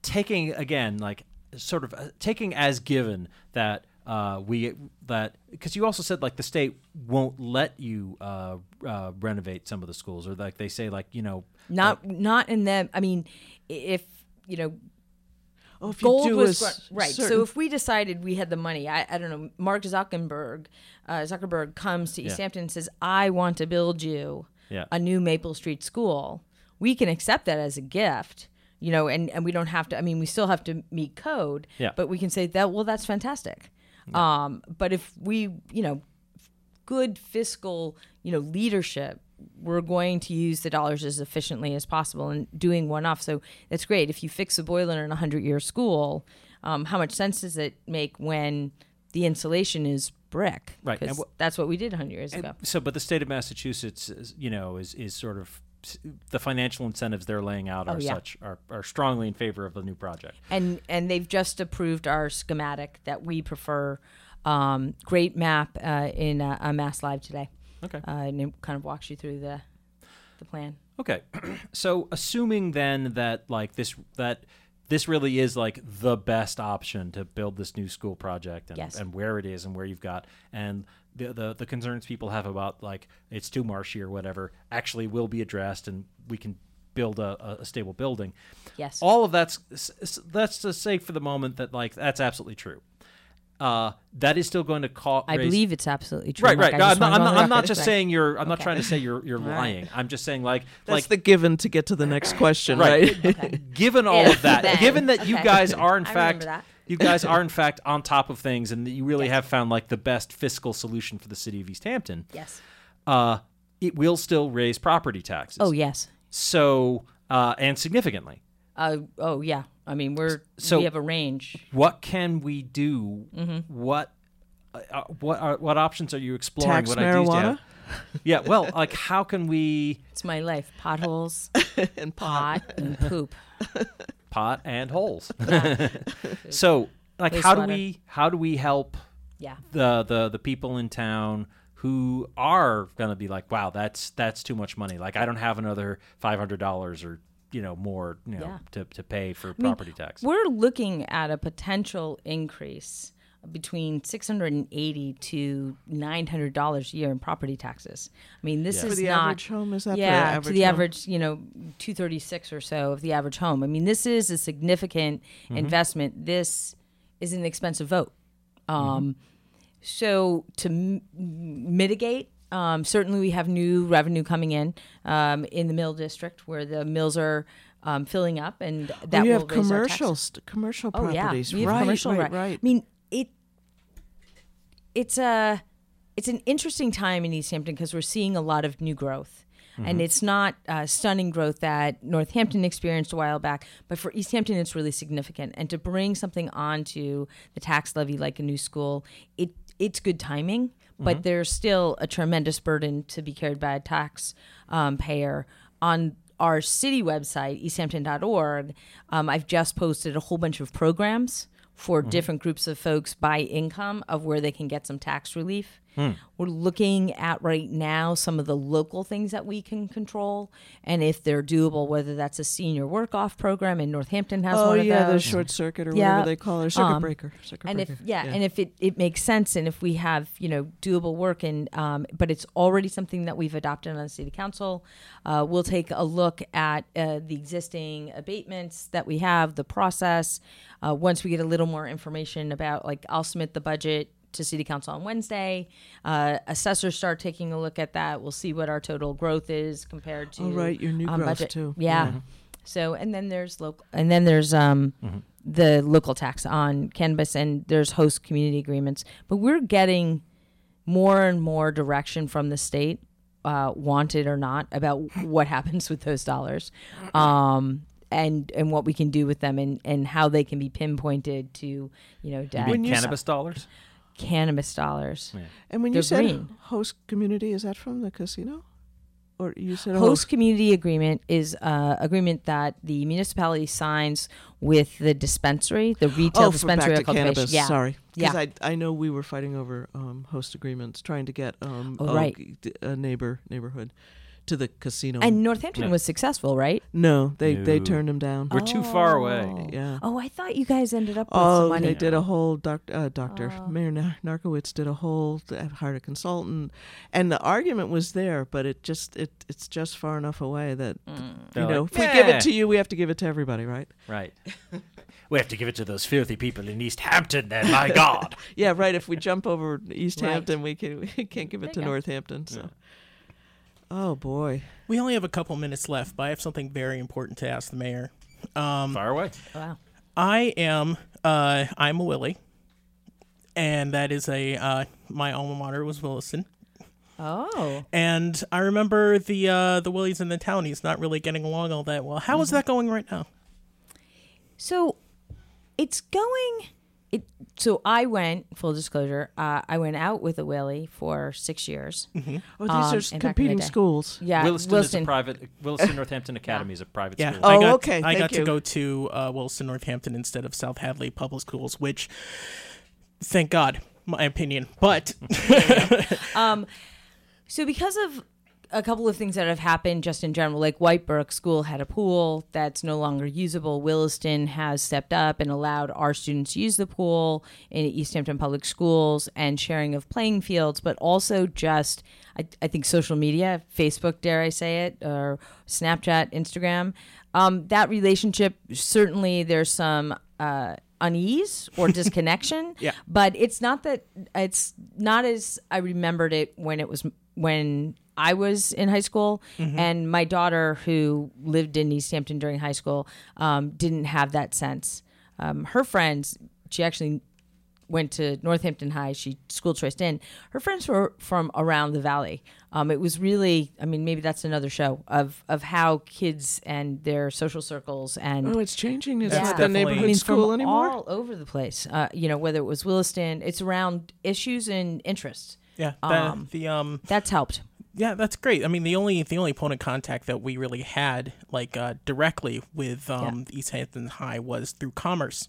taking again like sort of uh, taking as given that uh, we that because you also said like the state won't let you uh, uh, renovate some of the schools or like they say like you know not not in them i mean if you know Oh, gold was a gr- s- right. So if we decided we had the money, I, I don't know, Mark Zuckerberg, uh, Zuckerberg comes to East Yeah. Hampton and says, "I want to build you Yeah. a new Maple Street school." We can accept that as a gift, you know, and and we don't have to. I mean, we still have to meet code, Yeah. but we can say that. Well, that's fantastic. Um, but if we, you know, good fiscal, you know, leadership, we're going to use the dollars as efficiently as possible and doing one off. So that's great. If you fix a boiler in a hundred year school, um, how much sense does it make when the insulation is brick? Right, wh- that's what we did hundred years And ago. So, but the state of Massachusetts, is, you know, is is sort of the financial incentives they're laying out Oh, are yeah. such are, are strongly in favor of the new project. and and they've just approved our schematic that we prefer. Um, great map uh, in uh, Mass Live today. Okay. uh, and it kind of walks you through the the plan. Okay, <clears throat> so assuming then that like this that this really is like the best option to build this new school project and, Yes. and where it is and where you've got and the, the the concerns people have about like it's too marshy or whatever actually will be addressed and we can build a, a- a stable building. Yes. All of that's that's to say for the moment that like that's absolutely true. Uh, that is still going to cause. I believe it's absolutely true. Right, right. I No, just I'm not, I'm not, I'm not just Right. saying you're. I'm not trying to say you're you're All right. lying. I'm just saying like That's like the given to get to the next <laughs> question, right? <laughs> given all If, of that, then. given that you guys <laughs> are in I fact you guys are in fact on top of things and you really have found like the best fiscal solution for the city of Easthampton. Yes. Uh, it will still raise property taxes. Oh yes. So uh, and significantly. Uh, oh yeah. I mean, we're So we have a range. What can we do? Mhm. What uh, uh, what are, what options are you exploring? Tax what ideas do you have? marijuana? Yeah. Well, like how can we <laughs> It's my life. Potholes <laughs> and pot and poop. <laughs> pot and holes? Yeah. so like how do we how do we help Yeah. the the the people in town who are going to be like wow that's that's too much money like i don't have another $500 or you know more you know Yeah. to, to pay for I mean, property tax We're looking at a potential increase between six hundred and eighty to nine hundred dollars a year in property taxes. I mean, this For is the not average home? Is that for the yeah to the home? average you know two thirty six or so of the average home. I mean, this is a significant Mm-hmm. investment. This is an expensive vote. Um, So to m- mitigate. Um, certainly, we have new revenue coming in um, in the mill district where the mills are um, filling up, and that oh, you will have raise our commercial st- commercial Oh properties, yeah, we have right? commercial, right, right, right. I mean, it it's a it's an interesting time in Easthampton because we're seeing a lot of new growth. And Mhm. it's not uh, stunning growth that Northampton experienced a while back, but for Easthampton, it's really significant. And to bring something onto the tax levy like a new school, it it's good timing, but Mhm. there's still a tremendous burden to be carried by a tax um, payer on our city website, easthampton.org, um, I've just posted a whole bunch of programs for Mhm. different groups of folks by income of where they can get some tax relief. Hmm. We're looking at right now some of the local things that we can control, and if they're doable, whether that's a senior work off program in Northampton has Oh, one of yeah, the short circuit or whatever they call it, or circuit breaker, circuit and breaker, if yeah, yeah. and if it, it makes sense, and if we have you know doable work, and um, but it's already something that we've adopted on the city council, uh, we'll take a look at uh, the existing abatements that we have, the process. Uh, once we get a little more information about, like, I'll submit the budget to city council on Wednesday. Uh, assessors start taking a look at that. We'll see what our total growth is compared to Oh, right, your new um, growth, budget. too. Yeah. Mhm. So and then there's local, and then there's um Mm-hmm. the local tax on cannabis, and there's host community agreements. But we're getting more and more direction from the state, uh, wanted or not, about what happens with those dollars, um, and and what we can do with them, and and how they can be pinpointed to you know You mean cannabis dollars? Cannabis dollars. And when They're you said green. host community, is that from the casino? Or you said host community agreement is uh, agreement that the municipality signs with the dispensary, the retail oh, for dispensary back of to cannabis. Yeah, Sorry, yeah. I I know we were fighting over um, host agreements, trying to get um, Oh, a- right. a neighbor neighborhood to the casino. And Northampton was successful, right? No, they they No. turned them down. We're too far away. Yeah. Oh, I thought you guys ended up with Oh, some money. they did a whole doc, uh, doctor Oh. Mayor Nar- Narkewicz did a whole uh, hired a consultant, and the argument was there, but it just it it's just far enough away that you They're know like, if we give "Meh." it to you, we have to give it to everybody, right? Right. <laughs> we have to give it to those filthy people in Easthampton. Then, my <laughs> God. yeah, right. If we jump over East Right. Hampton, we can we can't give it to go. Northampton. So, oh boy, We only have a couple minutes left, but I have something very important to ask the mayor. Um, Fire away. Wow. I am uh, I'm a Willie, and that is a uh, my alma mater was Williston. Oh. And I remember the uh, the Willies and the Townies not really getting along all that well. How is Mm-hmm. that going right now? So it's going. It so I went full disclosure. Uh, I went out with a Willie for six years. Oh, these Um, are and back in the competing schools. Yeah, Williston, Williston. is a private. Williston Northampton Academy is a private Yeah, school. I Oh, got, okay, I thank got you. to go to uh, Williston, Northampton instead of South Hadley Public Schools, which, thank God, my opinion. But <laughs> um, so because of a couple of things that have happened just in general, like White Brook School had a pool that's no longer usable. Williston has stepped up and allowed our students to use the pool in Easthampton Public Schools and sharing of playing fields, but also just I, I think social media, Facebook, dare I say it, or Snapchat, Instagram. Um, that relationship certainly there's some uh, unease or <laughs> disconnection. Yeah. But it's not that it's not as I remembered it when it was when I was in high school, Mhm. and my daughter who lived in Easthampton during high school um, didn't have that sense. Um, her friends, she actually went to Northampton High. She school choiced in. Her friends were from around the valley. Um, it was really, I mean, maybe that's another show of of how kids and their social circles and Oh, it's changing. It's That's not the neighborhood I mean, school from anymore. all over the place. Uh, you know, whether it was Williston, it's around issues and interests. yeah, the, Um, the um That's helped. Yeah, that's great. I mean, the only the only point of contact that we really had, like uh, directly with um, Easthampton High, was through commerce.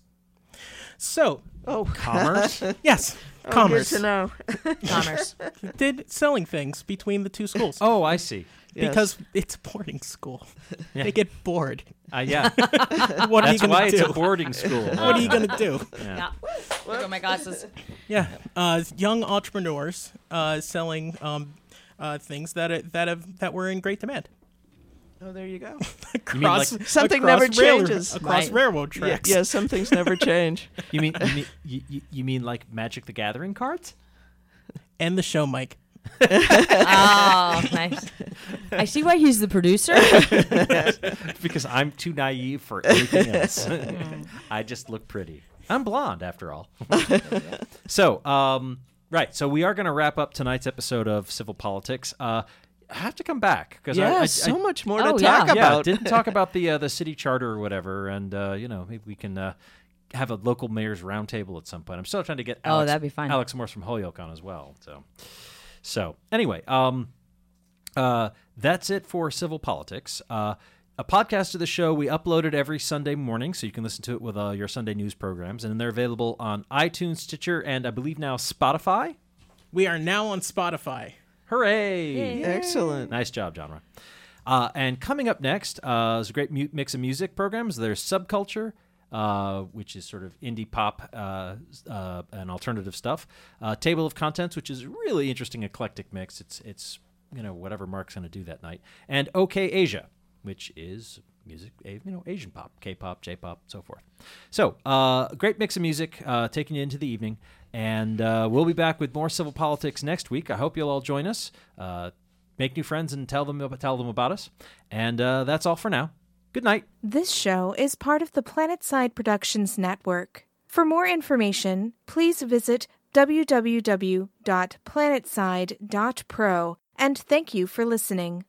So, oh, Commerce? <laughs> yes, Oh, commerce. Good to know. <laughs> Commerce. Did selling things between the two schools Oh, I see. Yes. because it's a boarding school. Yeah. They get bored. Uh, yeah. <laughs> what are you gonna why do? it's a boarding school. what are you gonna do? Yeah. Look at my glasses. Yeah, uh, young entrepreneurs uh, selling um, uh, things that are, that have that were in great demand. Oh, there you go. <laughs> You mean like- Something across never rail- changes. across Right. railroad tracks. yeah, some things never <laughs> change. You mean you <laughs> mean, you, you- you mean like Magic the Gathering cards? End the show, Mike. oh, nice. I see why he's the producer. because I'm too naive for anything else. I just look pretty. I'm blonde, after all. so, um, right. So we are going to wrap up tonight's episode of Civil Politics. Uh, I have to come back because Yeah, I, I, so I- much more Oh, to yeah. talk yeah, about. Yeah, didn't <laughs> talk about the uh, the city charter or whatever, and uh, you know maybe we can uh, have a local mayor's roundtable at some point. I'm still trying to get Oh, that'd be fine. Alex Morse from Holyoke on as well. So, so anyway, um, uh, that's it for civil politics. A podcast of the show we upload it every Sunday morning, so you can listen to it with uh, your Sunday news programs, and they're available on iTunes, Stitcher, and I believe now Spotify. We are now on Spotify. Hooray! Excellent. Nice job, genre. Uh, and coming up next uh, is a great mu- mix of music programs. There's Subculture, uh, which is sort of indie pop uh, uh, and alternative stuff. Uh, Table of Contents, which is a really interesting eclectic mix. It's it's you know whatever Mark's going to do that night. And OK Asia, which is music, you know, Asian pop, K-pop, J-pop, so forth. So, uh, great mix of music uh, taking you into the evening, and uh, we'll be back with more civil politics next week. I hope you'll all join us. Uh, make new friends and tell them tell them about us. And uh, that's all for now. Good night. This show is part of the Planetside Productions Network. For more information, please visit www.planetside.pro and thank you for listening.